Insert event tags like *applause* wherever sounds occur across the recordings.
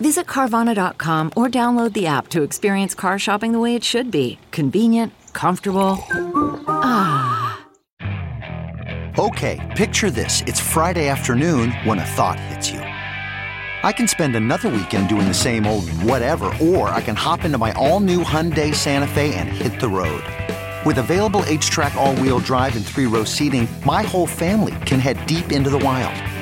Visit Carvana.com or download the app to experience car shopping the way it should be convenient, comfortable. Ah. Okay, picture this. It's Friday afternoon when a thought hits you. I can spend another weekend doing the same old whatever, or I can hop into my all new Hyundai Santa Fe and hit the road. With available HTRAC, all wheel drive, and three row seating, my whole family can head deep into the wild.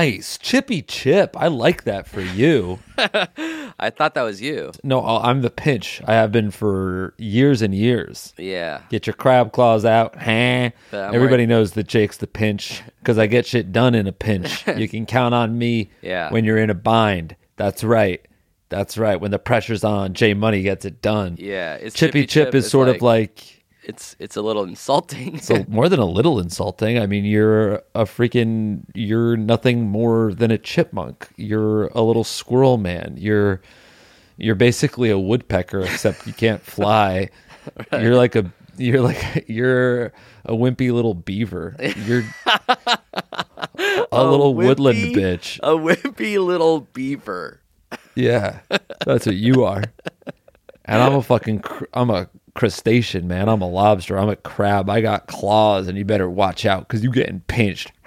Nice. Chippy chip. I like that for you. *laughs* I thought that was you. No, I- I'm the pinch. I have been for years and years. Yeah. Get your crab claws out. Huh? Everybody worried- knows that Jake's the pinch because I get shit done in a pinch. *laughs* you can count on me Yeah. when you're in a bind. That's right. That's right. When the pressure's on, Jay Money gets it done. Yeah. It's Chippy, chip, is It's sort of like it's it's a little insulting. so *laughs* more than a little insulting. I mean, you're a freaking you're nothing more than a chipmunk. You're a little squirrel man. You're you're basically a woodpecker except you can't *laughs* fly. You're like a you're like you're a wimpy little beaver. You're *laughs* a little woodland bitch. a wimpy little beaver. Yeah, that's what you are. And I'm a fucking, I'm a crustacean, man. I'm a lobster. I'm a crab. I got claws, and you better watch out because you're getting pinched. *laughs*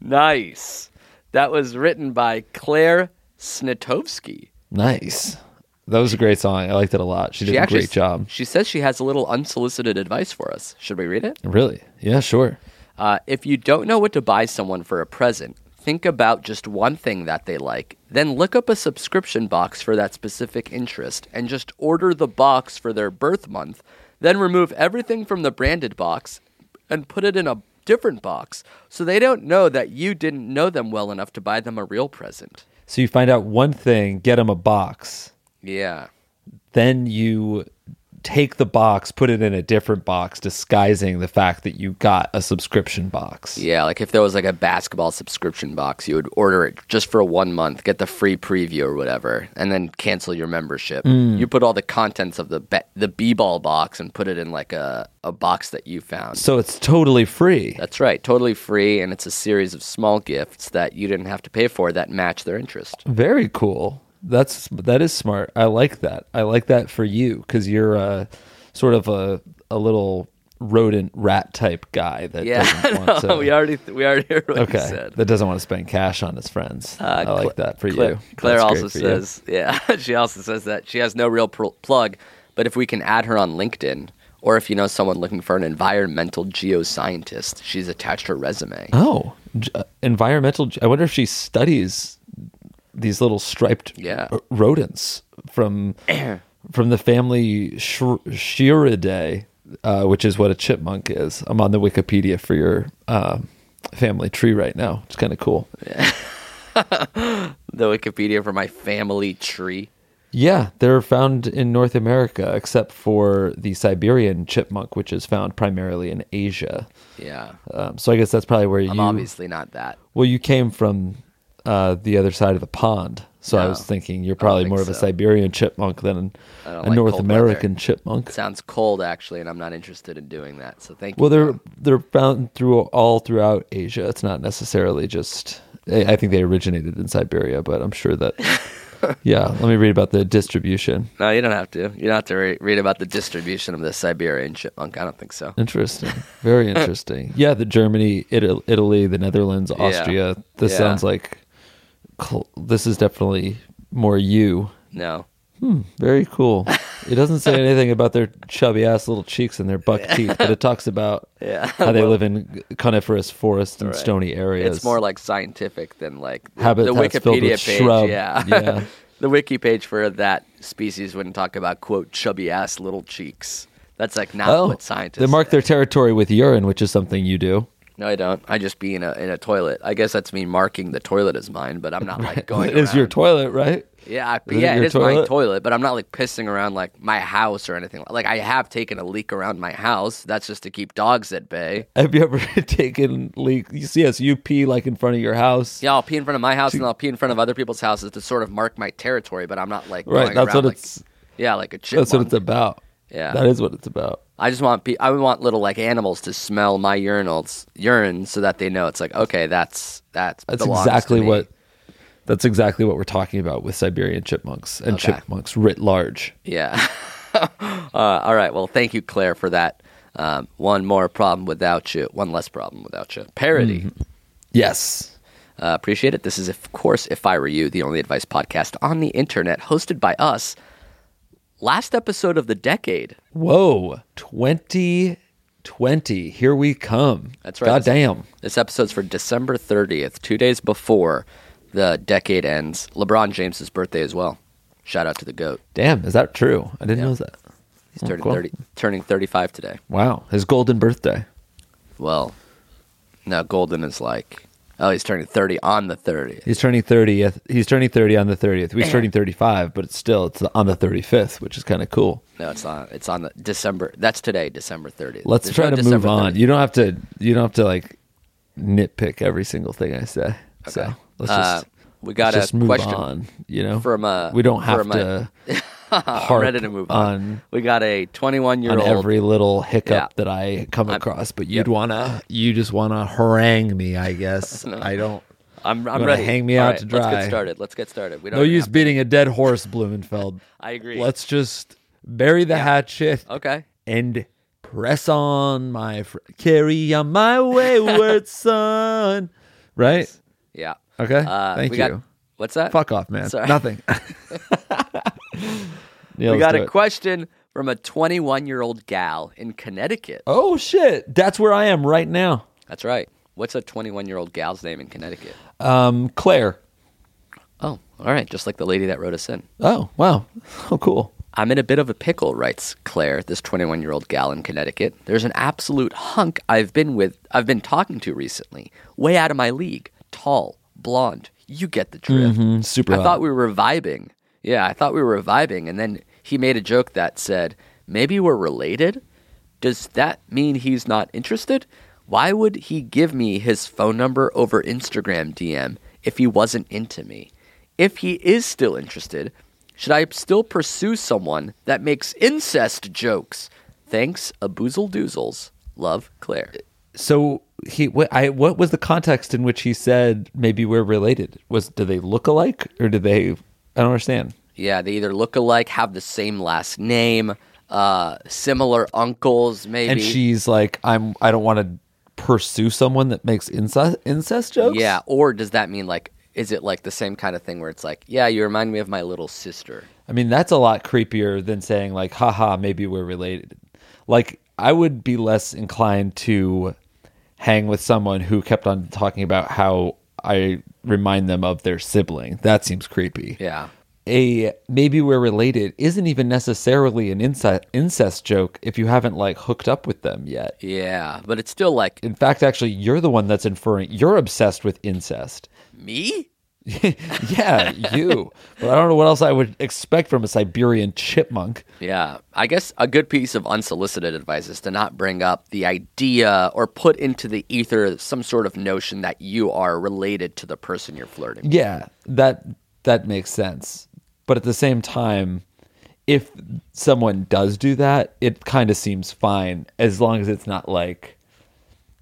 Nice. That was written by Claire Snitovsky. Nice. That was a great song. I liked it a lot. She did She a great job. She says she has a little unsolicited advice for us. Should we read it? Really? Yeah, sure. Uh, if you don't know what to buy someone for a present, think about just one thing that they like. Then look up a subscription box for that specific interest and just order the box for their birth month. Then remove everything from the branded box and put it in a different box so they don't know that you didn't know them well enough to buy them a real present. So you find out one thing, get them a box. Yeah. Then you take the box, put it in a different box, disguising the fact that you got a subscription box. Yeah, like if there was like a basketball subscription box, you would order it just for one month, get the free preview or whatever, and then cancel your membership. Mm. You put all the contents of the be- the b-ball box and put it in like a, a box that you found. So it's totally free. That's right, totally free, and it's a series of small gifts that you didn't have to pay for that match their interest. Very cool. That's that is smart. I like that. I like that for you because you're a sort of a a little rodent rat type guy that Yeah, doesn't *laughs* want no, to. we already we already heard what you okay, said. that doesn't want to spend cash on his friends. I Cla- like that for Claire, you. Claire That's also for you. says, yeah, *laughs* she also says that she has no real plug, but if we can add her on LinkedIn, or if you know someone looking for an environmental geoscientist, she's attached her resume. Oh, uh, environmental. I wonder if she studies these little striped Yeah. rodents from *clears throat* from the family Sh- Sciuridae, uh, which is what a chipmunk is. I'm on the Wikipedia for your um, family tree right now. It's kind of cool. *laughs* The Wikipedia for my family tree. Yeah, they're found in North America, except for the Siberian chipmunk, which is found primarily in Asia. Yeah. Um, so I guess that's probably where you. I'm obviously not that. Well, you came from uh, the other side of the pond, so I No, was thinking you're probably think more of a so. Siberian chipmunk than I don't a like North cold American weather. chipmunk. Sounds cold actually, and I'm not interested in doing that. So thank you. Well, they're Tom. they're found through all throughout Asia. It's not necessarily just. I I think they originated in Siberia, but I'm sure that. *laughs* yeah, let me read about the distribution. No, you don't have to. You don't have to re- read about the distribution of the Siberian chipmunk. I don't think so. Interesting, very *laughs* interesting. yeah, the Germany, Italy, Italy the Netherlands, Austria. This Yeah. sounds like cl- this is definitely more you. No. Hmm, very cool. It doesn't say *laughs* anything about their chubby ass little cheeks and their buck teeth, but it talks about *laughs* Yeah. how they live in coniferous forest and Right. stony areas. It's more like scientific than like the Wikipedia page. shrub. Yeah. *laughs* Yeah. the wiki page for that species wouldn't talk about quote chubby ass little cheeks. That's like not oh, what scientists. they mark say. their territory with urine, which is something you do. No, I don't. I just be in a in a toilet. I guess that's me marking the toilet as mine, but I'm not like *laughs* going. it is your toilet, right? Yeah, I, Is yeah, your it is my toilet? toilet, but I'm not like pissing around like my house or anything. Like I have taken a leak around my house. That's just to keep dogs at bay. Have you ever *laughs* taken leak? You see us, you pee like in front of your house. Yeah, I'll pee in front of my house and I'll pee in front of other people's houses to sort of mark my territory, but I'm not like Right, that's around what like- it's. yeah, like a chipmunk. That's what it's about. Yeah. that is what it's about. I just want pe- I want little like animals to smell my urinals urine so that they know it's like okay, that's that's That's exactly what. That's exactly what we're talking about with Siberian chipmunks and Okay. chipmunks writ large. Yeah. *laughs* uh, all right. Well, thank you, Claire, for that. Um, one more problem without you. One less problem without you. Parody. Mm-hmm. Yes. Uh, appreciate it. This is, of course, If I Were You, the only advice podcast on the internet, hosted by us. Last episode of the decade. Whoa, 2020. Here we come. That's right. God damn. This episode's for December 30th, two days before the decade ends. LeBron James's birthday as well. Shout out to the GOAT. Damn, is that true? I didn't Yeah. know that. He's Oh, turning, cool. 30, turning 35 today. Wow, his golden birthday. Well, now Golden is like, oh, he's turning 30 on the 30th. He's turning 30th. He's turning 30 on the 30th. He's turning 35, but it's still it's on the 35th, which is kind of cool. No, it's not. It's on the December. That's today, December 30th. Let's There's try no to December move on. 30th. You don't have to you don't have to like nitpick every single thing I say. So, Okay. let's Uh, just we got let's a just move question on, you know? from uh, we don't have from to A, I'm harp ready to *laughs* move on. on We got a 21 year on old. every little hiccup Yeah. that I come I'm- across, but you'd wanna you just wanna harangue me, I guess. *laughs* I don't I'm, I'm ready. hang me All out right, to dry. Let's get started. Let's get started. We don't no use beating a dead horse, Blumenfeld. *laughs* I agree. Let's just bury the hatchet Okay. and press on, my friend. Carry on my wayward son. Right? Yeah. Okay. Uh, Thank we you. got- What's that? Fuck off, man. Sorry. Nothing. *laughs* Yeah, we got a it. question from a 21 year old gal in Connecticut. Oh shit! That's where I am right now. That's right. What's a 21 year old gal's name in Connecticut? Um, Claire. Oh, all right. Just like the lady that wrote us in. Oh wow. *laughs* Oh cool. I'm in a bit of a pickle, writes Claire, this 21 year old gal in Connecticut. There's an absolute hunk I've been with, I've been talking to recently. Way out of my league. Tall, blonde. You get the drift. Mhm, super I hot. thought we were vibing. Yeah, I thought we were vibing. And then he made a joke that said, maybe we're related? Does that mean he's not interested? Why would he give me his phone number over Instagram DM if he wasn't into me? If he is still interested, should I still pursue someone that makes incest jokes? Thanks, a boozle doozles. Love, Claire. So he, what, I, what was the context in which he said maybe we're related? Was do they look alike or do they? I don't understand. Yeah, they either look alike, have the same last name, uh, similar uncles, maybe. And she's like, I'm. I don't want to pursue someone that makes incest incest jokes. Yeah, or does that mean like, is it like the same kind of thing where it's like, yeah, you remind me of my little sister? I mean, that's a lot creepier than saying like, haha, maybe we're related. Like, I would be less inclined to hang with someone who kept on talking about how I remind them of their sibling. That seems creepy. Yeah. A maybe we're related isn't even necessarily an incest incest joke if you haven't like hooked up with them yet. Yeah, but it's still like In fact, actually, you're the one that's inferring. You're obsessed with incest. me. *laughs* yeah, you. But I don't know what else I would expect from a Siberian chipmunk. Yeah, I guess a good piece of unsolicited advice is to not bring up the idea or put into the ether some sort of notion that you are related to the person you're flirting. with. Yeah, that that makes sense. But at the same time, if someone does do that, it kind of seems fine as long as it's not like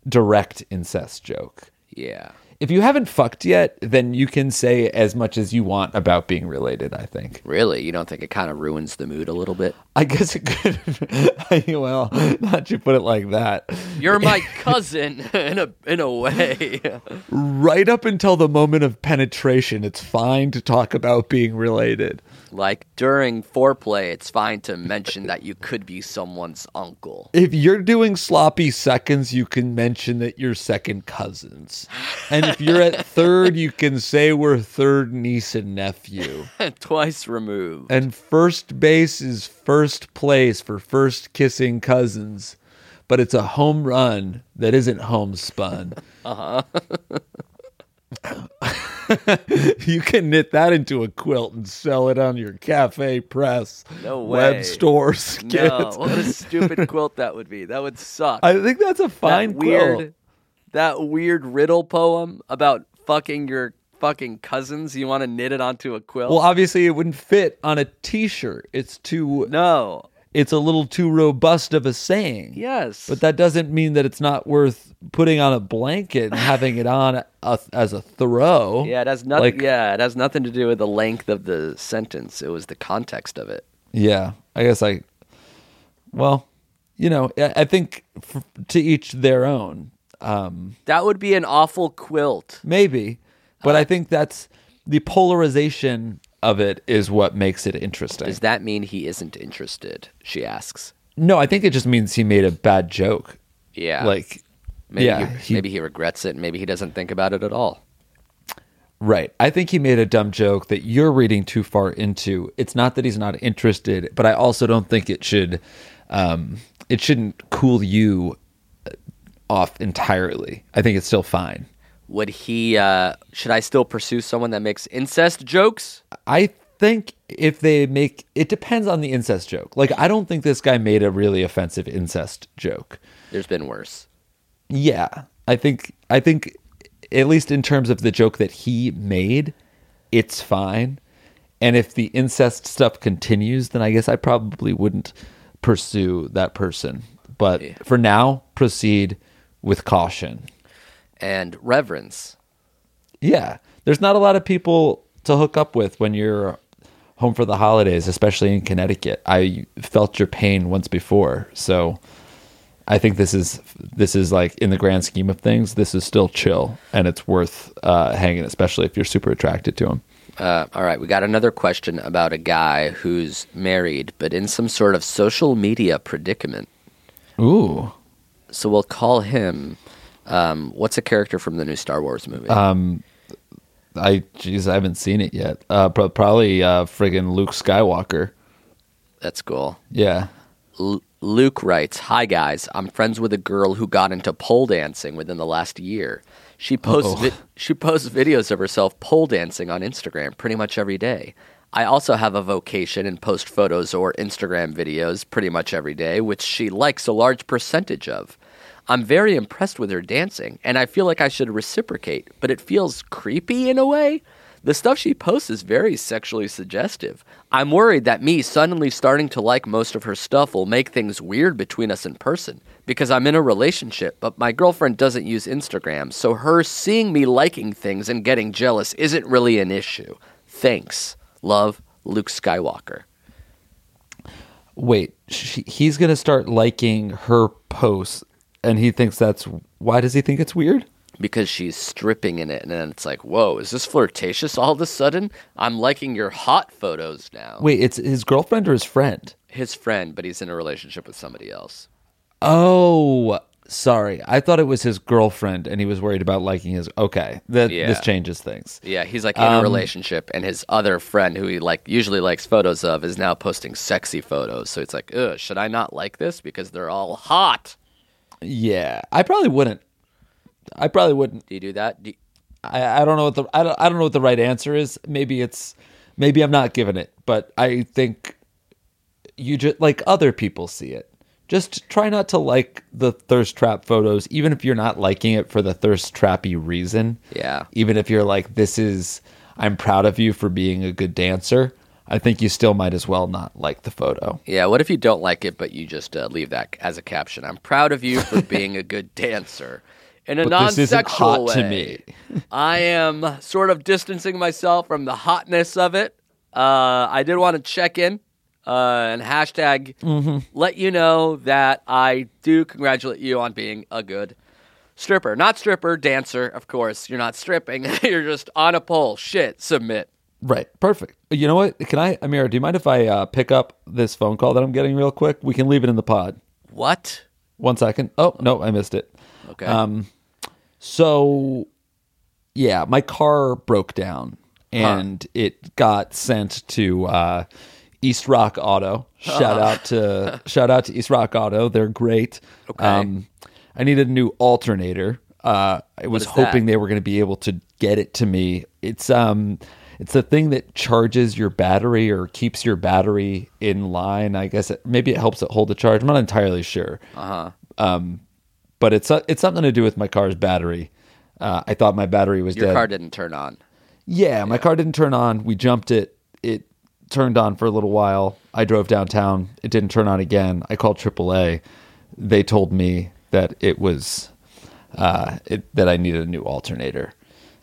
direct incest joke. Yeah. If you haven't fucked yet, then you can say as much as you want about being related, I think. Really? You don't think it kind of ruins the mood a little bit? I guess it could *laughs* well, not you put it like that. You're my *laughs* cousin *laughs* in a in a way. Right up until the moment of penetration, it's fine to talk about being related. Like during foreplay, it's fine to mention that you could be someone's uncle. If you're doing sloppy seconds, you can mention that you're second cousins. And if you're at third, you can say we're third niece and nephew. *laughs* Twice removed. And first base is first place for first kissing cousins. But it's a home run that isn't homespun. Uh huh. *laughs* *laughs* you can knit that into a quilt and sell it on your CafePress, No way. web stores, kids. No, what a stupid *laughs* quilt that would be. That would suck. I think that's a fine that weird, quilt. that weird riddle poem about fucking your fucking cousins. You want to knit it onto a quilt? Well, obviously, it wouldn't fit on a T-shirt. It's too. no. It's a little too robust of a saying. Yes. But that doesn't mean that it's not worth putting on a blanket and having it on a, as a throw. yeah, it has nothing. Like- yeah, it has nothing to do with the length of the sentence. It was the context of it. Yeah, I guess I. Well, you know, I, I think f- to each their own. Um, That would be an awful quilt. maybe, but I think that's the polarization of it is what makes it interesting. Does that mean he isn't interested? She asks. no, I think it just means he made a bad joke. Yeah. Like, maybe yeah, he, maybe he regrets it. Maybe he doesn't think about it at all. Right. I think he made a dumb joke that you're reading too far into. It's not that he's not interested, but I also don't think it should um it shouldn't cool you off entirely. I think it's still fine. Would he? uh Should I still pursue someone that makes incest jokes? I think if they make it depends on the incest joke. Like I don't think this guy made a really offensive incest joke. There's been worse. Yeah. I think I think at least in terms of the joke that he made, it's fine. And if the incest stuff continues, then I guess I probably wouldn't pursue that person. But for now, proceed with caution. And reverence. Yeah. There's not a lot of people to hook up with when you're home for the holidays, especially in Connecticut. I felt your pain once before. So I think this is this is like in the grand scheme of things, this is still chill and it's worth uh, hanging, especially if you're super attracted to him. Uh, all right, we got another question about a guy who's married but in some sort of social media predicament. Ooh. So we'll call him. Um, what's a character from the new Star Wars movie? Um, I geez, I haven't seen it yet. Uh, pro- probably uh, friggin' Luke Skywalker. That's cool. Yeah. L- Luke writes, "Hi guys, I'm friends with a girl who got into pole dancing within the last year. She posts vi- she posts videos of herself pole dancing on Instagram pretty much every day. I also have a vocation and post photos or Instagram videos pretty much every day, which she likes a large percentage of. I'm very impressed with her dancing, and I feel like I should reciprocate, but it feels creepy in a way. The stuff she posts is very sexually suggestive. I'm worried that me suddenly starting to like most of her stuff will make things weird between us in person because I'm in a relationship, but my girlfriend doesn't use Instagram, so her seeing me liking things and getting jealous isn't really an issue. Thanks. Love, Luke Skywalker. Wait, she, he's gonna start liking her posts, and he thinks that's why does he think it's weird? because she's stripping in it and then it's like whoa is this flirtatious all of a sudden i'm liking your hot photos now Wait, it's his girlfriend or his friend? his friend but he's in a relationship with somebody else Oh, sorry. I thought it was his girlfriend, and he was worried about liking his. Okay, that Yeah. this changes things. yeah he's like in a um, relationship and his other friend who he like usually likes photos of is now posting sexy photos so it's like should i not like this because they're all hot Yeah, I probably wouldn't. I probably wouldn't. do you do that do you, I, I don't know what the I don't, I don't know what the right answer is. Maybe it's maybe I'm not giving it, but I think you just like other people see it. Just try not to like the thirst trap photos, even if you're not liking it for the thirst trappy reason. Yeah. Even if you're like, this is, I'm proud of you for being a good dancer. I think you still might as well not like the photo. Yeah, what if you don't like it, but you just uh, leave that as a caption? I'm proud of you for *laughs* being a good dancer. In a isn't non-sexual hot to me. I am sort of distancing myself from the hotness of it. Uh, I did want to check in uh, and hashtag Mm-hmm. let you know that I do congratulate you on being a good stripper. Not stripper, dancer, of course. You're not stripping. *laughs* You're just on a pole. Shit, submit. Right. Perfect. You know what? Can I, Amira, do you mind if I uh, pick up this phone call that I'm getting real quick? We can leave it in the pod. What? One second. Oh, no, I missed it. Okay. Um, so, yeah, my car broke down and it got sent to uh, East Rock Auto. Shout out to *laughs* shout out to East Rock Auto. They're great. Um, Okay. I needed a new alternator. Uh, I was hoping that? they were going to be able to get it to me. It's um, it's the thing that charges your battery or keeps your battery in line. I guess it, maybe it helps it hold the charge. I'm not entirely sure Uh huh. but it's it's something to do with my car's battery. Uh, I thought my battery was dead. Your dead. car didn't turn on. yeah, my car didn't turn on. We jumped it. It turned on for a little while. I drove downtown. It didn't turn on again. I called AAA. They told me that it was uh, it, that I needed a new alternator.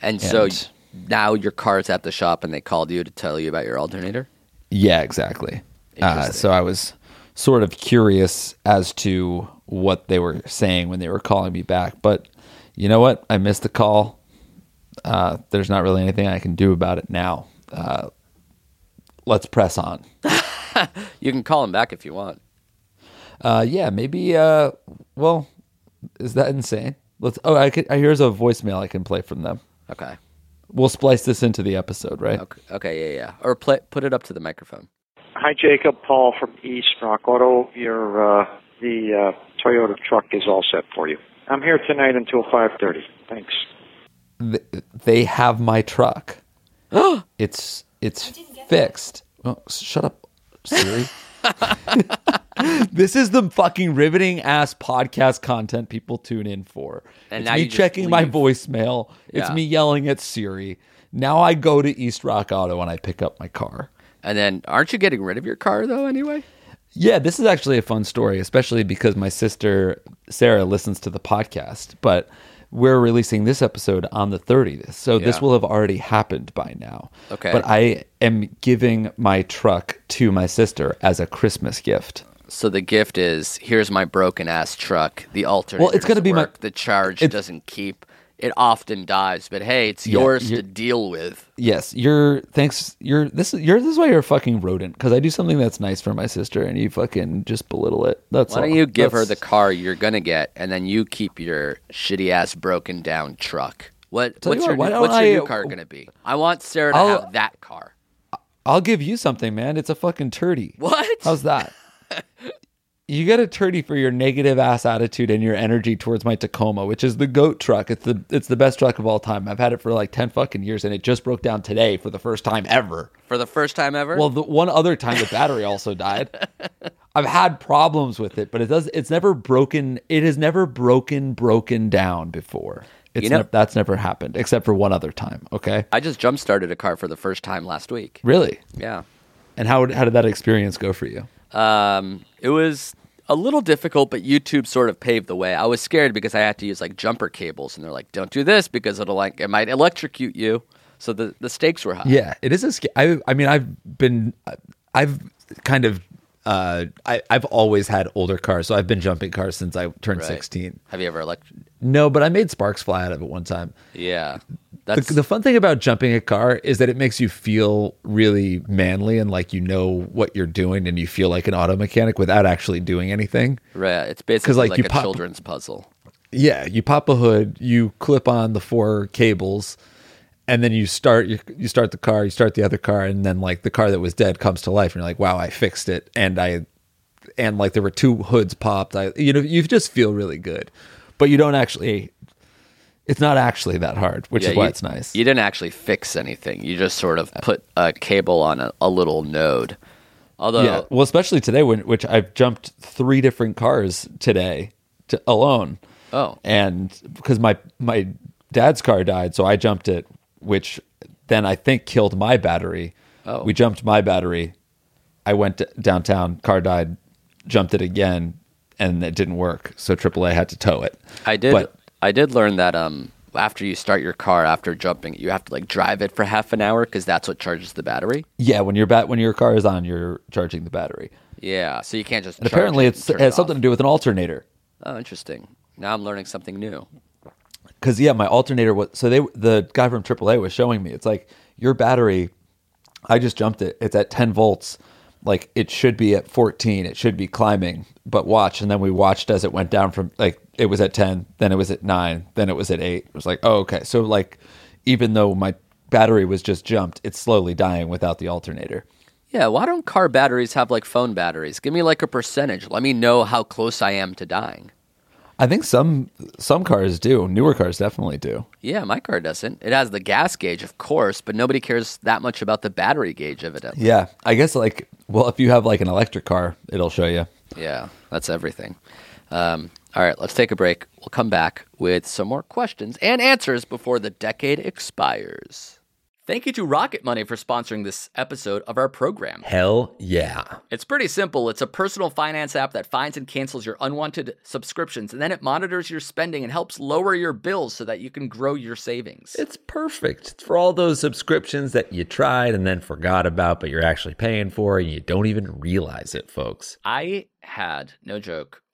And so And- now your car's at the shop and they called you to tell you about your alternator? Yeah, exactly. Uh, so I was sort of curious as to what they were saying when they were calling me back. But you know what? I missed the call. Uh, there's not really anything I can do about it now. Uh, let's press on. *laughs* You can call him back if you want. Uh, yeah, maybe. Uh, well, is that insane? Let's. Oh, I could. Here's a voicemail I can play from them. Okay. We'll splice this into the episode, right? Okay. Okay. Yeah. Yeah. Or play, put it up to the microphone. Hi, Jacob. Paul from East Rock Auto. Your uh, the uh, Toyota truck is all set for you. I'm here tonight until 5:30. Thanks. Th- they have my truck. *gasps* it's it's fixed. Oh, shut up, Siri. *laughs* *laughs* this is the fucking riveting ass podcast content people tune in for. And it's now me checking my voicemail. It's Yeah. me yelling at Siri. Now I go to East Rock Auto and I pick up my car. And then, aren't you getting rid of your car though? Anyway. Yeah, this is actually a fun story, especially because my sister Sarah listens to the podcast. But we're releasing this episode on the 30th, so this will have already happened by now. Okay. But I am giving my truck to my sister as a Christmas gift. So the gift is here's my broken ass truck. The alternator. Well, it's gonna doesn't be my- the charge it's- doesn't keep. It often dies, but hey, it's Yeah, yours to deal with. Yes, you're. Thanks. You're. This is. You're. This is why you're a fucking rodent. Because I do something that's nice for my sister, and you fucking just belittle it. That's. Why don't you give her the car you're gonna get, and then you keep your shitty ass broken down truck? What, Tell you what's your what, new, what's your I- new car gonna be? I want Sarah to I'll- have that car. I'll give you something, man. It's a fucking turdy. What? How's that? *laughs* you get a turdy for your negative ass attitude and your energy towards my Tacoma, which is the goat truck. It's the it's the best truck of all time. I've had it for like ten fucking years, and it just broke down today for the first time ever. For the first time ever? Well, the one other time the battery also died. *laughs* I've had problems with it, but it does. It's never broken. It has never broken broken down before. It's You know- nev- that's never happened except for one other time. Okay, I just jump started a car for the first time last week. really. Yeah. And how how did that experience go for you? Um, it was a little difficult, but YouTube sort of paved the way. I was scared because I had to use like jumper cables, and they're like, "Don't do this because it'll like it might electrocute you." So the the stakes were high. Yeah, it is a. sca- I I mean, I've been, I've kind of, uh, I I've always had older cars, so I've been jumping cars since I turned Right. sixteen. Have you ever elect? No, but I made sparks fly out of it one time. Yeah, The, the fun thing about jumping a car is that it makes you feel really manly and like you know what you're doing, and you feel like an auto mechanic without actually doing anything. right. It's basically like, like, you a pop- children's puzzle. Yeah, you pop a hood, you clip on the four cables, and then you start you, you start the car, you start the other car, and then like the car that was dead comes to life, and you're like, wow, I fixed it, and I and like there were two hoods popped. I you know you just feel really good, but you don't actually. It's not actually that hard, which Yeah, is why you- it's nice. You didn't actually fix anything. You just sort of put a cable on a, a little node. Although, yeah. Well, especially today, when which I've jumped three different cars today to, alone. oh, and because my my dad's car died, so I jumped it, which then I think killed my battery. Oh. We jumped my battery. I went downtown, car died, jumped it again, and it didn't work. So AAA had to tow it. I did. But I did learn that um, after you start your car after jumping, you have to like drive it for half an hour because that's what charges the battery. yeah, when your bat when your car is on, you're charging the battery. Yeah, so you can't just. And apparently, it it's, it has something to do with an alternator. Oh, interesting. Now I'm learning something new. because yeah, my alternator was so they the guy from AAA was showing me. It's like your battery. I just jumped it. It's at 10 volts. Like it should be at 14. It should be climbing. But watch, and then we watched as it went down from like it was at 10, then it was at nine, then it was at eight. It was like oh okay. So like even though my battery was just jumped, it's slowly dying without the alternator. Yeah, why don't car batteries have like phone batteries? Give me like a percentage. Let me know how close I am to dying. I think some some cars do. Newer cars definitely do. Yeah, my car doesn't. It has the gas gauge, of course, but nobody cares that much about the battery gauge, evidently. Yeah, I guess like well, if you have like an electric car, it'll show you. Yeah, that's everything. Um, all right, let's take a break. We'll come back with some more questions and answers before the decade expires. Thank you to Rocket Money for sponsoring this episode of our program. Hell yeah. It's pretty simple. It's a personal finance app that finds and cancels your unwanted subscriptions, and then it monitors your spending and helps lower your bills so that you can grow your savings. It's perfect. It's for all those subscriptions that you tried and then forgot about, but you're actually paying for and you don't even realize it, folks. I had, no joke,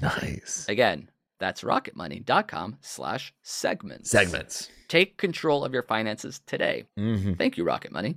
Nice. Again, that's rocketmoney.com slash segments. Segments. Take control of your finances today. Mm-hmm. Thank you, Rocket Money.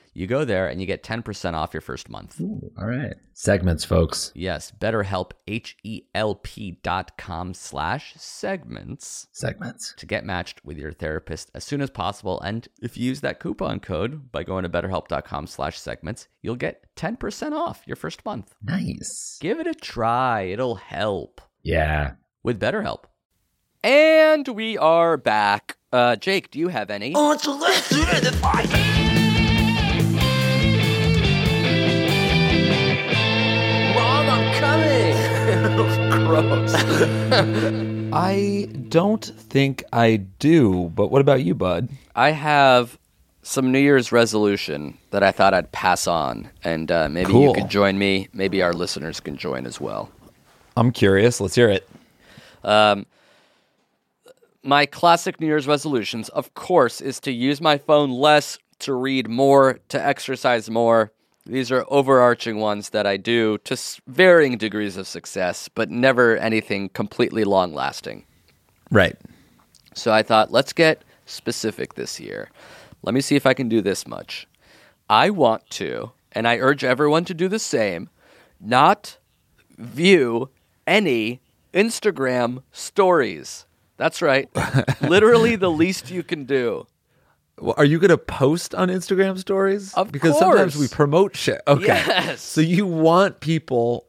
You go there and you get 10% off your first month. Ooh, all right. Segments, folks. Yes, betterhelp, H-E-L-P dot com slash segments Segments. to get matched with your therapist as soon as possible. And if you use that coupon code by going to betterhelp.com slash segments, you'll get 10% off your first month. Nice. Give it a try. It'll help Yeah. with BetterHelp. And we are back Uh, Jake, do you have any? Oh, so let's do Gross. *laughs* I don't think I do, but what about you, bud? I have some New Year's resolution that I thought I'd pass on, and uh, maybe you Cool. could join me. Maybe our listeners can join as well. I'm curious. Let's hear it. Um, My classic New Year's resolutions, of course, is to use my phone less, to read more, to exercise more. These are overarching ones that I do to varying degrees of success, but never anything completely long lasting. Right. So I thought, let's get specific this year. Let me see if I can do this much. I want to, and I urge everyone to do the same, not view any Instagram stories. That's right. *laughs* Literally the least you can do. Well, are you going to post on Instagram stories? Of because sometimes we promote shit. Okay. Yes. So you want people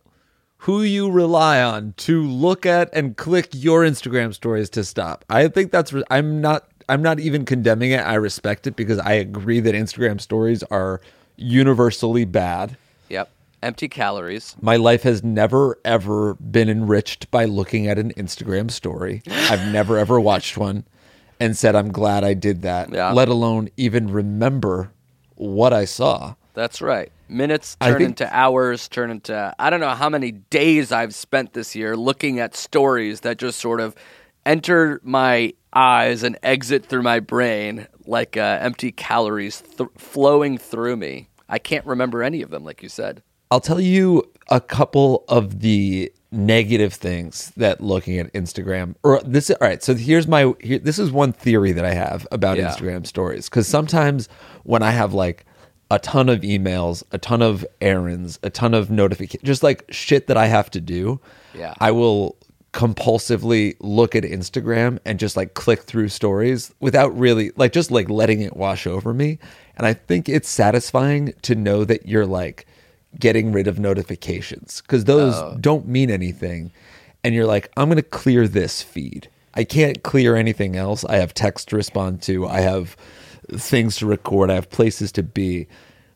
who you rely on to look at and click your Instagram stories to stop. I think that's re- I'm not I'm not even condemning it. I respect it because I agree that Instagram stories are universally bad. Yep. Empty calories. My life has never ever been enriched by looking at an Instagram story. I've never ever watched one and said I'm glad I did that, Yeah. let alone even remember what I saw. That's right. Minutes turn think- into hours, turn into I don't know how many days I've spent this year looking at stories that just sort of enter my eyes and exit through my brain like uh, empty calories th- flowing through me. I can't remember any of them, like you said. I'll tell you a couple of the negative things that looking at Instagram or this all right so here's my here, this is one theory that I have about Yeah. Instagram stories cuz sometimes when I have like a ton of emails, a ton of errands, a ton of notifications, just like shit that I have to do. Yeah. I will compulsively look at Instagram and just like click through stories without really like just like letting it wash over me. And I think it's satisfying to know that you're like getting rid of notifications because those oh. don't mean anything. And you're like, I'm going to clear this feed. I can't clear anything else. I have text to respond to. I have things to record. I have places to be.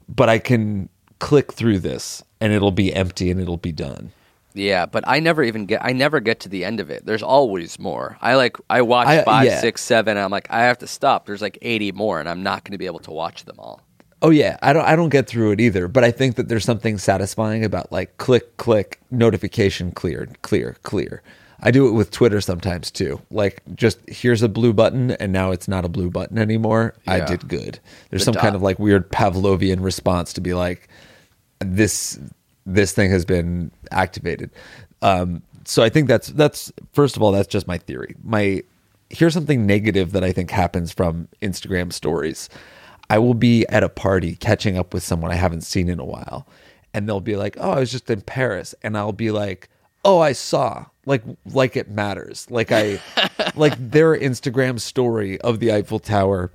But I can click through this and it'll be empty and it'll be done. Yeah, but I never even get. I never get to the end of it. There's always more. I like. I watch I- five, yeah. six, seven. And I'm like, I have to stop. There's like 80 more, and I'm not going to be able to watch them all. Oh yeah, I don't I don't get through it either, but I think that there's something satisfying about like click click notification cleared, clear, clear. I do it with Twitter sometimes too. Like just here's a blue button and now it's not a blue button anymore. I did good. There's The some kind of like weird Pavlovian response to be like this this thing has been activated. Um so I think that's that's first of all that's just my theory. My here's something negative that I think happens from Instagram stories. I will be at a party catching up with someone I haven't seen in a while, and they'll be like, "Oh, I was just in Paris," and I'll be like, "Oh, I saw." Like, like it matters. Like I, *laughs* like their Instagram story of the Eiffel Tower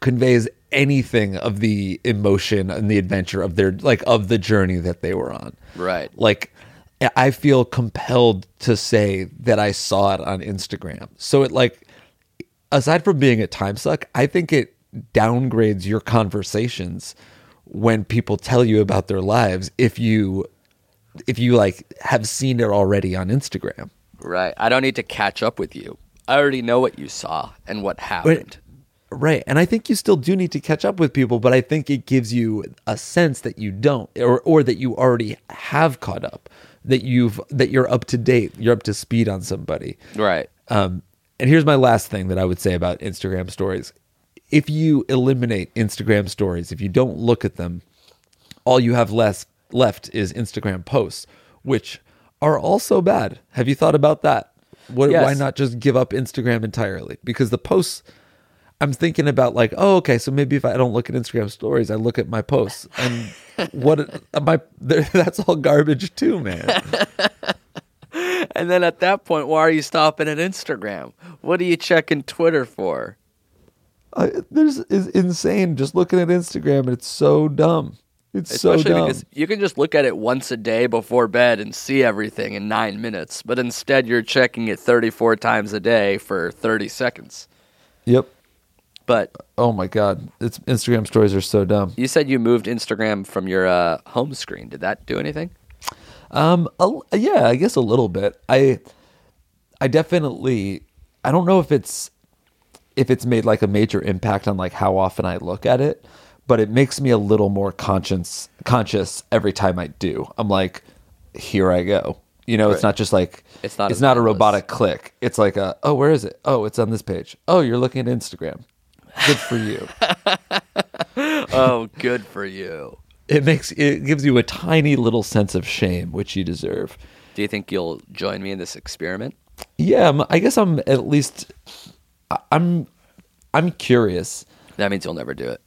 conveys anything of the emotion and the adventure of their like of the journey that they were on. Right. Like I feel compelled to say that I saw it on Instagram. So it like aside from being a time suck, I think it downgrades your conversations when people tell you about their lives if you if you like have seen it already on Instagram. Right. I don't need to catch up with you. I already know what you saw and what happened. Right. And I think you still do need to catch up with people, but I think it gives you a sense that you don't or or that you already have caught up, that you've that you're up to date, you're up to speed on somebody. Right. Um and here's my last thing that I would say about Instagram stories. If you eliminate Instagram stories, if you don't look at them, all you have less left is Instagram posts, which are also bad. Have you thought about that? What, Yes. Why not just give up Instagram entirely? Because the posts, I'm thinking about like, oh, okay, so maybe if I don't look at Instagram stories, I look at my posts, and what *laughs* my *laughs* that's all garbage too, man. *laughs* And then at that point, why are you stopping at Instagram? What are you checking Twitter for? I, there's is insane just looking at Instagram, it's so dumb. It's Especially so dumb. because you can just look at it once a day before bed and see everything in nine minutes, but instead you're checking it 34 times a day for 30 seconds. Yep. But Oh my god, it's Instagram stories are so dumb. you said you moved Instagram from your uh, home screen. Did that do anything? Um, a, yeah, I guess a little bit. I, I definitely, I don't know if it's, if it's made like a major impact on like how often I look at it, but it makes me a little more conscious conscious every time I do. I'm like, here I go. You know, it's not just like It's not it's not a robotic click. It's like a oh, where is it? Oh, it's on this page. Oh, you're looking at Instagram. Good for you. *laughs* oh, good for you. it makes it gives you a tiny little sense of shame, which you deserve. Do you think you'll join me in this experiment? Yeah, I'm, I guess I'm at least I- I'm I'm curious. That means you'll never do it.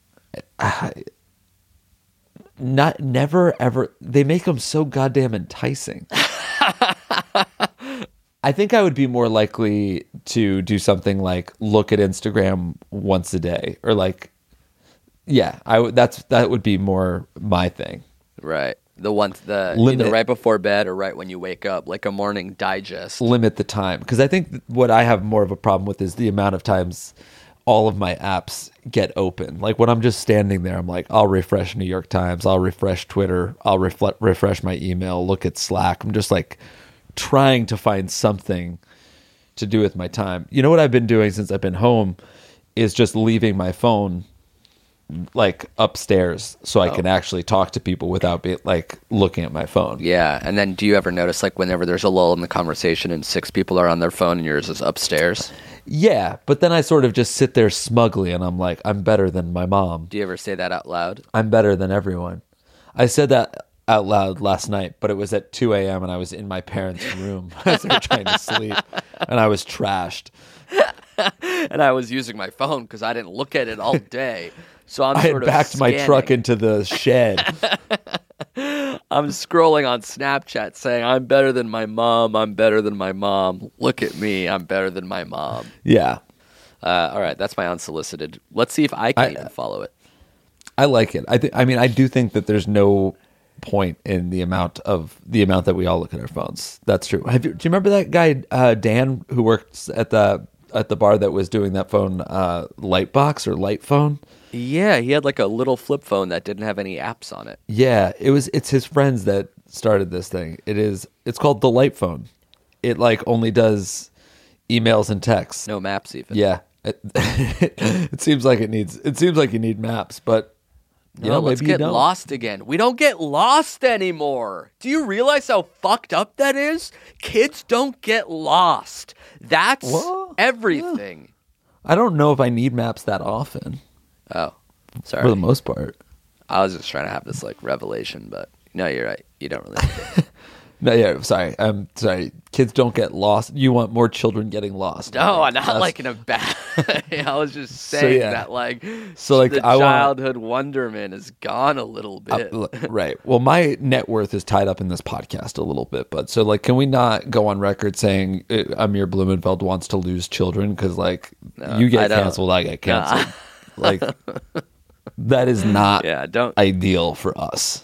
*sighs* Not never ever they make them so goddamn enticing. *laughs* I think I would be more likely to do something like look at Instagram once a day or like yeah, I would that's that would be more my thing. Right. The one, the Limit. either right before bed or right when you wake up, like a morning digest. limit the time because I think what I have more of a problem with is the amount of times all of my apps get open. Like when I'm just standing there, I'm like, I'll refresh New York Times, I'll refresh Twitter, I'll refle- refresh my email, look at Slack. I'm just like trying to find something to do with my time. You know what I've been doing since I've been home is just leaving my phone like upstairs so I oh. can actually talk to people without be like looking at my phone. Yeah. And then do you ever notice, like, whenever there's a lull in the conversation and six people are on their phone and yours is upstairs? Yeah, but then I sort of just sit there smugly and I'm like, I'm better than my mom. Do you ever say that out loud? I'm better than everyone. I said that out loud last night, but it was at 2 a.m. and I was in my parents' room *laughs* as they were trying to sleep and I was trashed. *laughs* And I was using my phone because I didn't look at it all *laughs* day. So I'm I had backed my truck into the shed. *laughs* I'm scrolling on Snapchat saying, I'm better than my mom. I'm better than my mom. Look at me. I'm better than my mom. yeah, Uh, all right. That's my unsolicited. Let's see if I can I- even follow it. I like it. I think. I mean, I do think that there's no point in the amount of the amount that we all look at our phones. That's true. Have you, do you remember that guy uh, Dan who works at the at the bar that was doing that phone uh, light box or light phone? Yeah, he had like a little flip phone that didn't have any apps on it. Yeah, it was. It's his friends that started this thing. It is. It's called the light phone. It like only does emails and texts. No maps even. Yeah. It, *laughs* it seems like it needs. It seems like you need maps, but you No, know, let's get lost again. We don't get lost anymore. Do you realize how fucked up that is? Kids don't get lost. That's everything. I don't know if I need maps that often. Oh, sorry. For the most part. I was just trying to have this like revelation, but no, you're right. You don't really. *laughs* No, yeah, sorry. I'm sorry. Kids don't get lost. You want more children getting lost. no, I I'm not That's- like in a bad. *laughs* I was just saying yeah. that like So, like, the I want- childhood wonderment is gone a little Uh, bit. l- *laughs* right. Well, my net worth is tied up in this podcast a little bit, but so like, can we not go on record saying uh, Amir Blumenfeld wants to lose children because like you get don't. canceled, I get canceled. Like that is not *laughs* yeah, don't. ideal for us.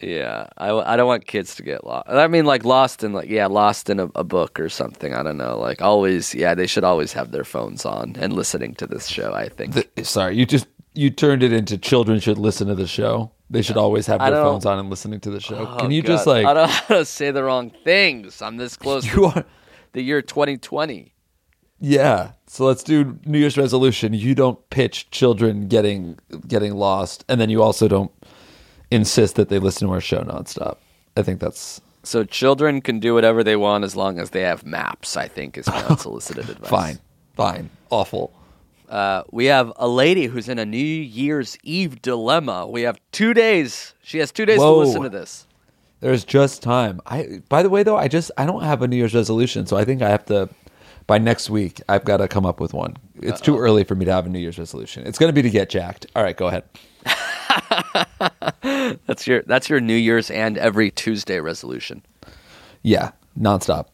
Yeah, I, I don't want kids to get lost. I mean, like lost in like yeah, lost in a, a book or something. I don't know. Like always, yeah, they should always have their phones on and listening to this show. I think. The- sorry, you just you turned it into children should listen to the show. They should always have their phones on and listening to the show. Oh, Can you God. just like I don't know how to say the wrong things. I'm this close you to are? the year 2020. Yeah. So let's do New Year's resolution. You don't pitch children getting getting lost, and then you also don't insist that they listen to our show nonstop. I think that's So children can do whatever they want as long as they have maps. I think is my *laughs* unsolicited advice. fine. Fine. Awful. Uh, we have a lady who's in a New Year's Eve dilemma. We have two days. She has two days Whoa. to listen to this. There's just time. I by the way though, I just I don't have a New Year's resolution, so I think I have to by next week I've got to come up with one. It's too early for me to have a New Year's resolution. It's going to be to get jacked. All right, go ahead. *laughs* That's your that's your New Year's and every Tuesday resolution. Yeah, nonstop.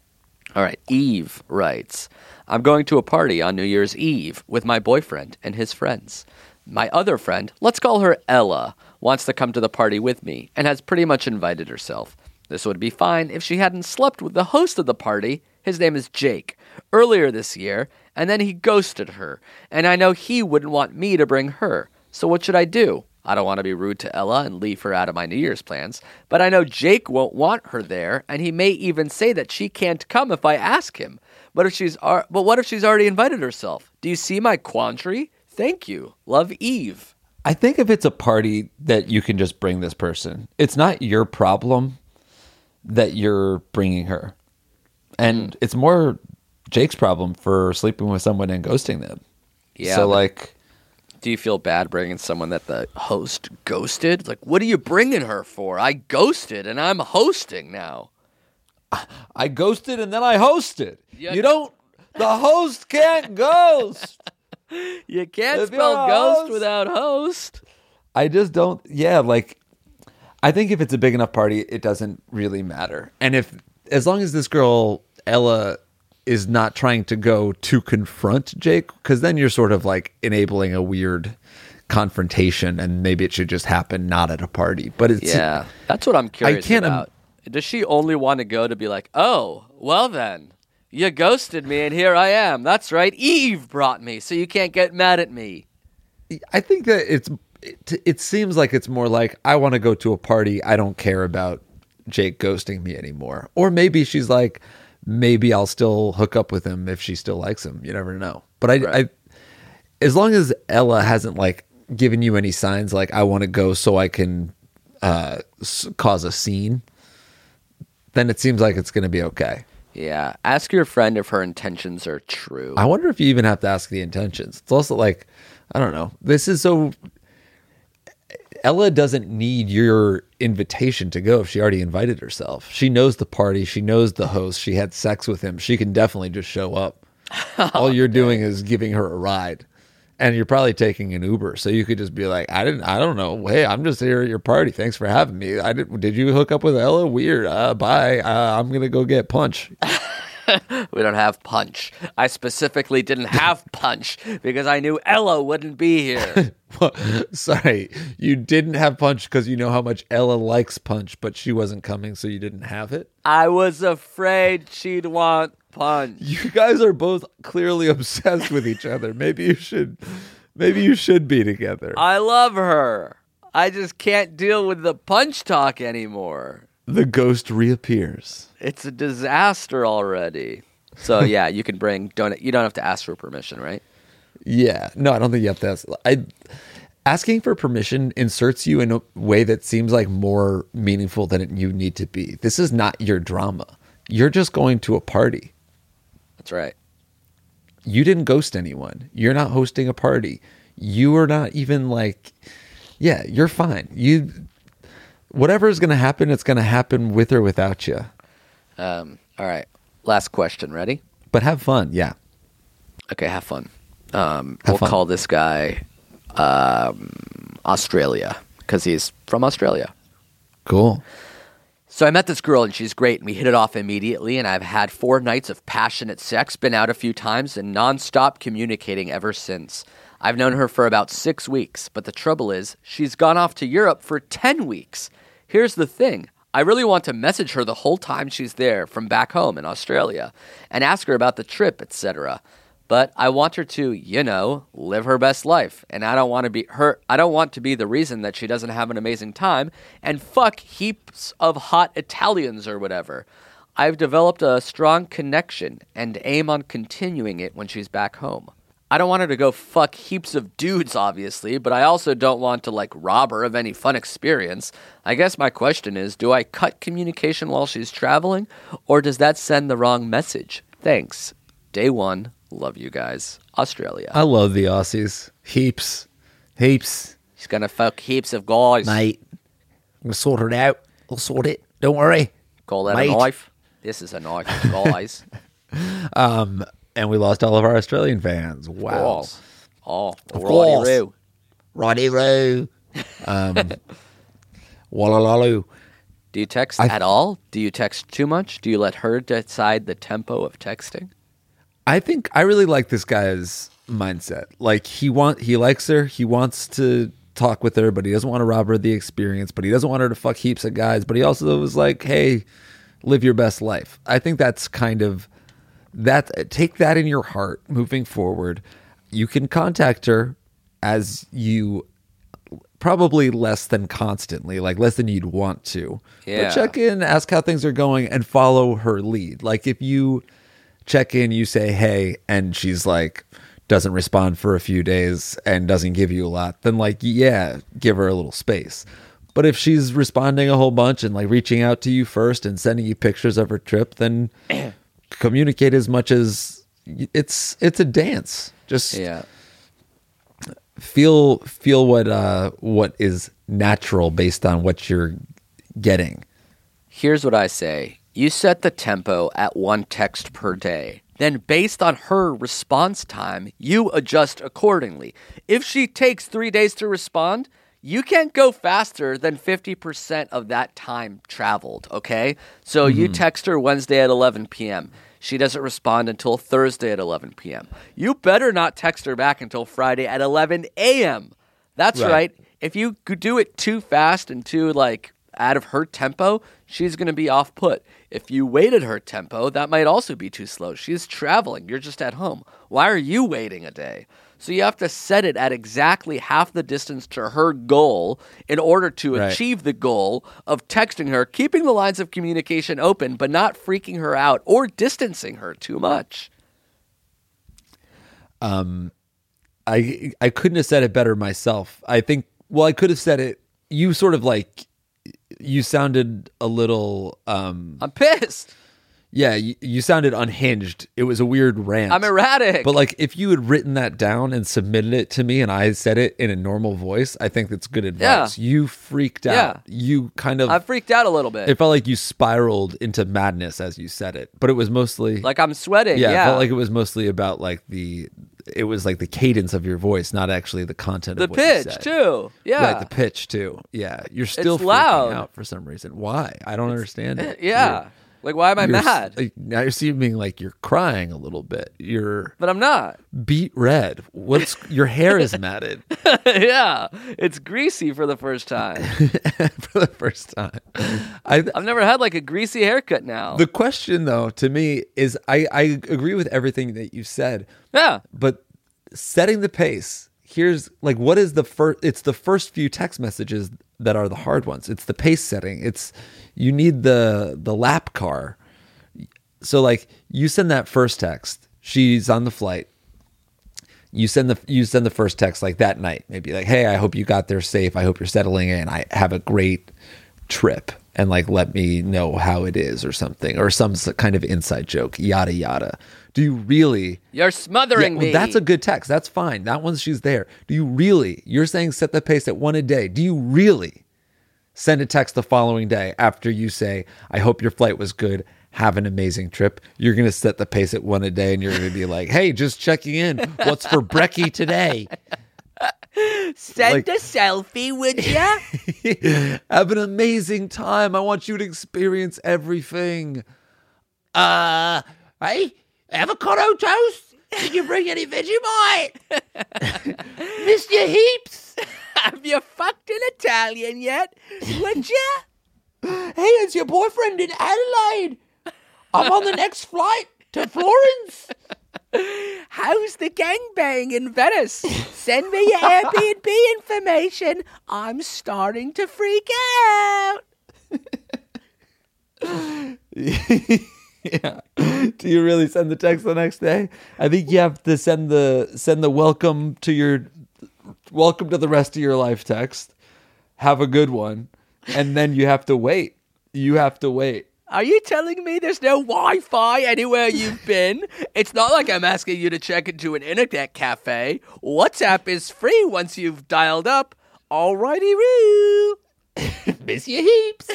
All right. Eve writes, I'm going to a party on New Year's Eve with my boyfriend and his friends. My other friend, let's call her Ella, wants to come to the party with me and has pretty much invited herself. This would be fine if she hadn't slept with the host of the party His name is Jake. Earlier this year, and then he ghosted her. And I know he wouldn't want me to bring her. So what should I do? I don't want to be rude to Ella and leave her out of my New Year's plans, but I know Jake won't want her there, and he may even say that she can't come if I ask him. But if she's ar- but what if she's already invited herself? Do you see my quandary? Thank you. Love Eve. I think if it's a party that you can just bring this person, it's not your problem that you're bringing her. And hmm. it's more Jake's problem for sleeping with someone and ghosting them. Yeah, So, like, Do you feel bad bringing someone that the host ghosted? Like, what are you bringing her for? I ghosted and I'm hosting now. I ghosted and then I hosted. Yeah. You don't, the host can't ghost. *laughs* You can't If spell ghost host- without host. I just don't. Yeah, like I think if it's a big enough party, it doesn't really matter. And if as long as this girl Ella is not trying to go to confront Jake, because then you're sort of like enabling a weird confrontation, and maybe it should just happen not at a party. But it's Yeah, that's what I'm curious can't im- about. Does she only want to go to be like, oh, well then, you ghosted me and here I am. That's right, Eve brought me, so you can't get mad at me. I think that it's it, it seems like it's more like I want to go to a party. I don't care about Jake ghosting me anymore. Or maybe she's like, maybe I'll still hook up with him if she still likes him. You never know. But I, I as long as Ella hasn't like given you any signs like I want to go so I can uh, s- cause a scene, then it seems like it's going to be okay. Yeah, ask your friend if her intentions are true. I wonder if you even have to ask the intentions. It's also like, I don't know. This is so. Ella doesn't need your invitation to go if she already invited herself. She knows the party. She knows the host. She had sex with him. She can definitely just show up. *laughs* All you're doing is giving her a ride. And you're probably taking an Uber, so you could just be like, "I didn't, I don't know. Hey, I'm just here at your party. Thanks for having me. I did. Did you hook up with Ella? Weird. Uh, bye. Uh, I'm gonna go get punch. *laughs* *laughs* we don't have punch. I specifically didn't have *laughs* punch because I knew Ella wouldn't be here. *laughs* Sorry, you didn't have punch because you know how much Ella likes punch, but she wasn't coming, so you didn't have it. I was afraid she'd want punch. You guys are both clearly obsessed with each other. Maybe you should, maybe you should be together. I love her. I just can't deal with the punch talk anymore. The ghost reappears. It's a disaster already. So *laughs* yeah, you can bring don't you don't have to ask for permission, right? Yeah, no, I don't think you have to ask. I asking for permission inserts you in a way that seems like more meaningful than it, you need to be. This is not your drama. You're just going to a party. That's right. you didn't ghost anyone. You're not hosting a party. You are not even like, yeah, you're fine. You, whatever is going to happen, it's going to happen with or without you. Um, all right. Last question. Ready? But have fun. Yeah. Okay, have fun. Um, Have we'll fun. call this guy um, Australia because he's from Australia. Cool. So I met this girl and she's great and we hit it off immediately and I've had four nights of passionate sex, been out a few times and nonstop communicating ever since. I've known her for about six weeks, but the trouble is she's gone off to Europe for 10 weeks. Here's the thing. I really want to message her the whole time she's there from back home in Australia and ask her about the trip, etc. But I want her to, you know, live her best life. And I don't want to be her I don't want to be the reason that she doesn't have an amazing time and fuck heaps of hot Italians or whatever. I've developed a strong connection and aim on continuing it when she's back home. I don't want her to go fuck heaps of dudes, obviously, but I also don't want to like rob her of any fun experience. I guess my question is do I cut communication while she's traveling, or does that send the wrong message? Thanks. Day one. Love you guys. Australia. I love the Aussies. Heaps. Heaps. She's gonna fuck heaps of guys. Mate. We'll sort it out. We'll sort it. Don't worry. Call that Mate. a knife? This is a knife, guys. *laughs* Um, and we lost all of our Australian fans. Wow. Oh, Of righty course. roo. Righty roo. Um, *laughs* Wallalaloo. Do you text I- at all? Do you text too much? Do you let her decide the tempo of texting? I think I really like this guy's mindset. Like he want he likes her. He wants to talk with her, but he doesn't want to rob her of the experience. But he doesn't want her to fuck heaps of guys. But he also was like, "Hey, live your best life." I think that's kind of that take that in your heart moving forward. You can contact her as you probably less than constantly, like less than you'd want to. Yeah. But check in, ask how things are going, and follow her lead. Like if you check in, you say hey, and she's like doesn't respond for a few days and doesn't give you a lot, then like yeah, give her a little space. But if she's responding a whole bunch and like reaching out to you first and sending you pictures of her trip, then communicate as much as it's it's a dance. Just Yeah. feel feel what uh what is natural based on what you're getting. Here's what I say you set the tempo at one text per day. Then, based on her response time, you adjust accordingly. If she takes three days to respond, you can't go faster than 50% of that time traveled, okay? So you mm-hmm. text her Wednesday at 11 p.m. She doesn't respond until Thursday at 11 p.m. You better not text her back until Friday at 11 a.m. That's Right. right. If you do it too fast and too like out of her tempo, she's going to be off put. If you waited her tempo, that might also be too slow. She's traveling. You're just at home. Why are you waiting a day? So you have to set it at exactly half the distance to her goal in order to Right. achieve the goal of texting her, keeping the lines of communication open, but not freaking her out or distancing her too much. Um, I I couldn't have said it better myself. I think well I could have said it you sort of like you sounded a little um I'm pissed. Yeah, you, you sounded unhinged. It was a weird rant. I'm erratic. But like if you had written that down and submitted it to me and I said it in a normal voice, I think that's good advice. You freaked out. Yeah. You kind of I freaked out a little bit. it felt like you spiraled into madness as you said it. But it was mostly like I'm sweating. yeah, Yeah. it felt like it was mostly about like the it was like the cadence of your voice, not actually the content the of what you pitch said. too. Yeah. Right, the pitch too. Yeah, you're still It's freaking loud. out for some reason. Why? I don't understand it. *laughs* yeah. Like why am I You're- mad? like, now you're seeming like you're crying a little bit. You're but I'm not. beat red. What's your hair is matted *laughs* yeah. It's greasy for the first time. *laughs* for the first time. I I've never had like a greasy haircut now. the question though to me is I I agree with everything that you said, yeah. but setting the pace here's like what is the first it's the first few text messages that are the hard ones. It's the pace setting. It's you need the the lap car. So like you send that first text she's on the flight. You send the you send the first text like that night maybe like hey i hope you got there safe. I hope you're settling in. I have a great trip and like let me know how it is or something or some kind of inside joke yada yada do you really You're smothering yeah, well, me. That's a good text. That's fine. That one's she's there. Do you really? You're saying set the pace at one a day. Do you really send a text the following day after you say, "I hope your flight was good. Have an amazing trip." You're gonna set the pace at one a day, and you're gonna be like, "Hey, just checking in. What's for brekkie today? *laughs* Send like- a selfie, would ya? *laughs* Have an amazing time. I want you to experience everything." Uh, hey, avocado toast. Did you bring any Vegemite? *laughs* Miss you heaps. *laughs* Have you fucked an Italian yet? Would ya? Hey, it's your boyfriend in Adelaide. I'm on the next flight to Florence. How's the gangbang in Venice? Send me your Airbnb *laughs* information. I'm starting to freak out. *laughs* yeah. Do you really send the text the next day? I think you have to send the send the welcome to your welcome to the rest of your life text. Have a good one. And then you have to wait. You have to wait. Are you telling me there's no Wi Fi anywhere you've *laughs* been? it's not like I'm asking you to check into an internet cafe. WhatsApp is free once you've dialed up. Alrighty, roo. *laughs* Miss you heaps.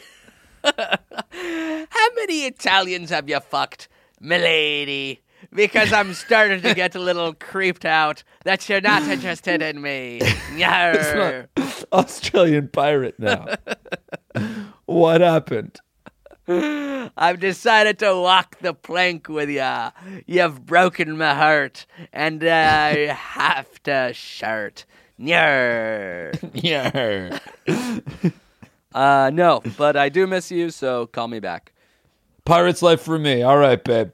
*laughs* How many Italians have you fucked, milady? Because I'm starting to get a little creeped out that you're not interested in me. Australian pirate now. what happened? I've decided to walk the plank with ya. You've broken my heart, and I have to shirt. Nyar. *laughs* Yeah. *laughs* Uh, no, but I do miss you, so call me back. Pirate's life for me. All right, babe.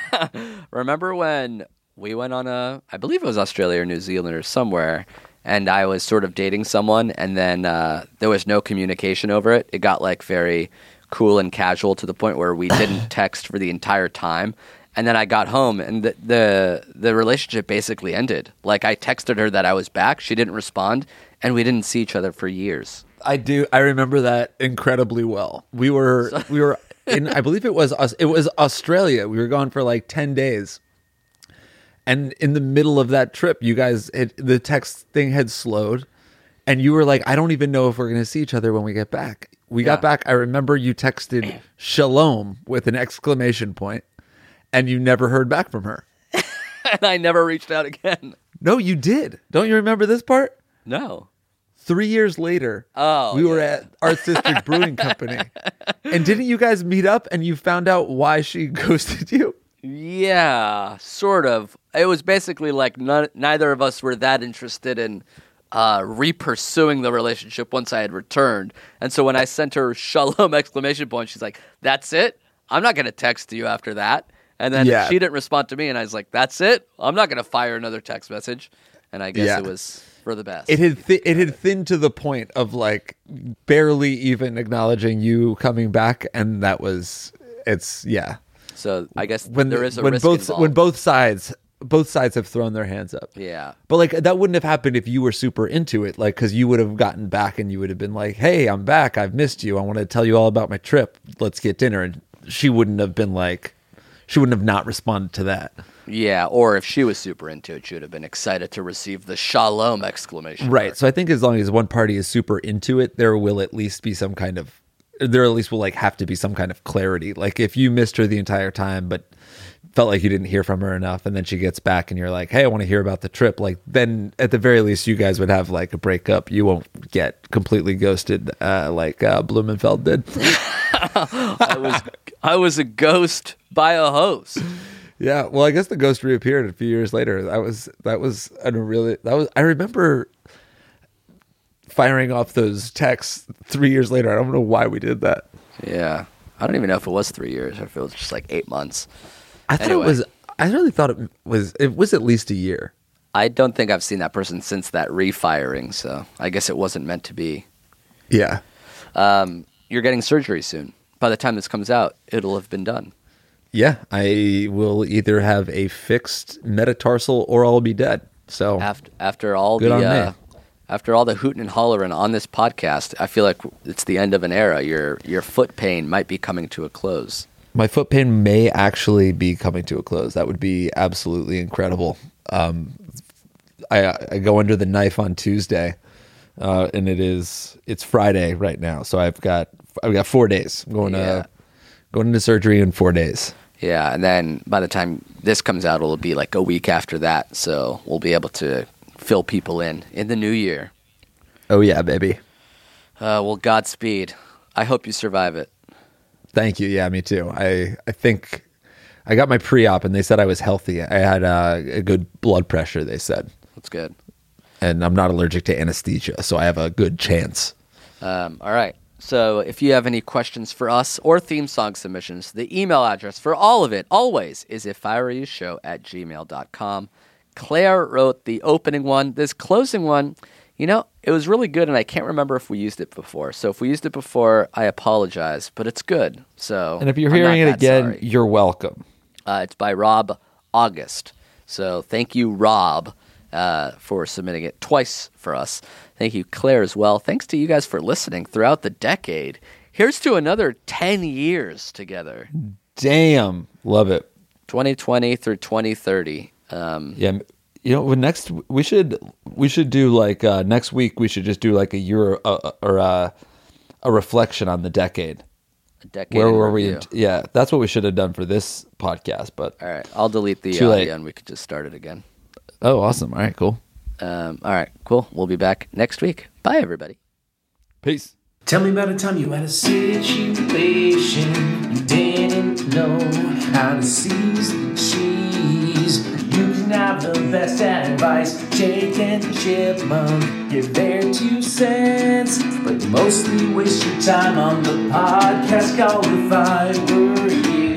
*laughs* Remember when we went on a, I believe it was Australia or New Zealand or somewhere, and I was sort of dating someone, and then uh, there was no communication over it. It got like very cool and casual to the point where we didn't *sighs* text for the entire time. And then I got home, and the, the the relationship basically ended. Like I texted her that I was back, she didn't respond, and we didn't see each other for years. I do. I remember that incredibly well. We were *laughs* we were in. I believe it was us. It was Australia. We were gone for like ten days, and in the middle of that trip, you guys had, the text thing had slowed, and you were like, "I don't even know if we're going to see each other when we get back." We got back. I remember you texted "shalom" with an exclamation point, and you never heard back from her. *laughs* and I never reached out again. No, you did. Don't you remember this part? No. three years later, Oh, we were at Arts District *laughs* Brewing Company. And didn't you guys meet up and you found out why she *laughs* ghosted you? Yeah, sort of. It was basically like none, neither of us were that interested in uh, re-pursuing the relationship once I had returned. And so when I sent her shalom *laughs* exclamation point, she's like, "That's it. I'm not going to text you after that." And then Yeah. she didn't respond to me, and I was like, "That's it. I'm not going to fire another text message." And I guess Yeah. it was for the best. It had th- it had thinned to the point of like barely even acknowledging you coming back, and that was it's yeah. so I guess When there is a when risk both involved. when both sides both sides have thrown their hands up. yeah. But like that wouldn't have happened if you were super into it, like because you would have gotten back and you would have been like, "Hey, I'm back. I've missed you. I want to tell you all about my trip. Let's get dinner." And she wouldn't have been like, she wouldn't have not responded to that. Yeah, or if she was super into it, she would have been excited to receive the shalom exclamation. Right. mark. So I think as long as one party is super into it, there will at least be some kind of there at least will like have to be some kind of clarity. Like if you missed her the entire time but felt like you didn't hear from her enough and then she gets back and you're like, "Hey, I want to hear about the trip." Like then at the very least you guys would have like a breakup. You won't get completely ghosted uh like uh Blumenfeld did. *laughs* I was I was a ghost by a host. Yeah, well, I guess the ghost reappeared a few years later. That was that was a really that was. I remember firing off those texts three years later. I don't know why we did that. Yeah. I don't even know if it was three years or if it was just like eight months. I thought Anyway. it was. I really thought it was. It was at least a year. I don't think I've seen that person since that refiring, so I guess it wasn't meant to be. Yeah. Um, you're getting surgery soon. By the time this comes out, it'll have been done. Yeah, I will either have a fixed metatarsal or I'll be dead. So After after all the uh, after all the hooting and hollering on this podcast, I feel like it's the end of an era. Your your foot pain might be coming to a close. My foot pain may actually be coming to a close. That would be absolutely incredible. Um, I, I go under the knife on Tuesday, uh, and it is it's Friday right now. So I've got I've got four days. I'm going Yeah. to going into surgery in four days. Yeah, and then by the time this comes out, it'll be like a week after that. So we'll be able to fill people in in the new year. Oh yeah, baby. Uh, well, Godspeed. I hope you survive it. Thank you. Yeah, me too. I I think I got my pre-op, and they said I was healthy. I had uh, a good blood pressure. They said, That's good. and I'm not allergic to anesthesia, so I have a good chance. Um, all right. So if you have any questions for us or theme song submissions, the email address for all of it always is if I were you show at gmail.com. Claire wrote the opening one. This closing one, you know, it was really good, and I can't remember if we used it before. So if we used it before, I apologize, but it's good. So And if you're I'm hearing it again, sorry. you're welcome. Uh, it's by Rob August. So thank you, Rob, uh, for submitting it twice for us. Thank you, Claire, as well. Thanks to you guys for listening throughout the decade. Here's to another 10 years together Damn, love it. 2020 through 2030. Um, Yeah, you know, when next we should we should do like uh, next week we should just do like a year uh, or uh, a reflection on the decade. a decade. Where in were we? review. In, yeah, that's what we should have done for this podcast. But All right. I'll delete the Too late. and we could just start it again. oh, awesome! All right, cool. Um, all right. Cool. We'll be back next week. Bye, everybody. Peace. Tell me about a time you had a situation you didn't know how to seize the cheese. You have the best advice, Jake and Chipmunk give their two cents, but mostly waste your time on the podcast called If I Were You.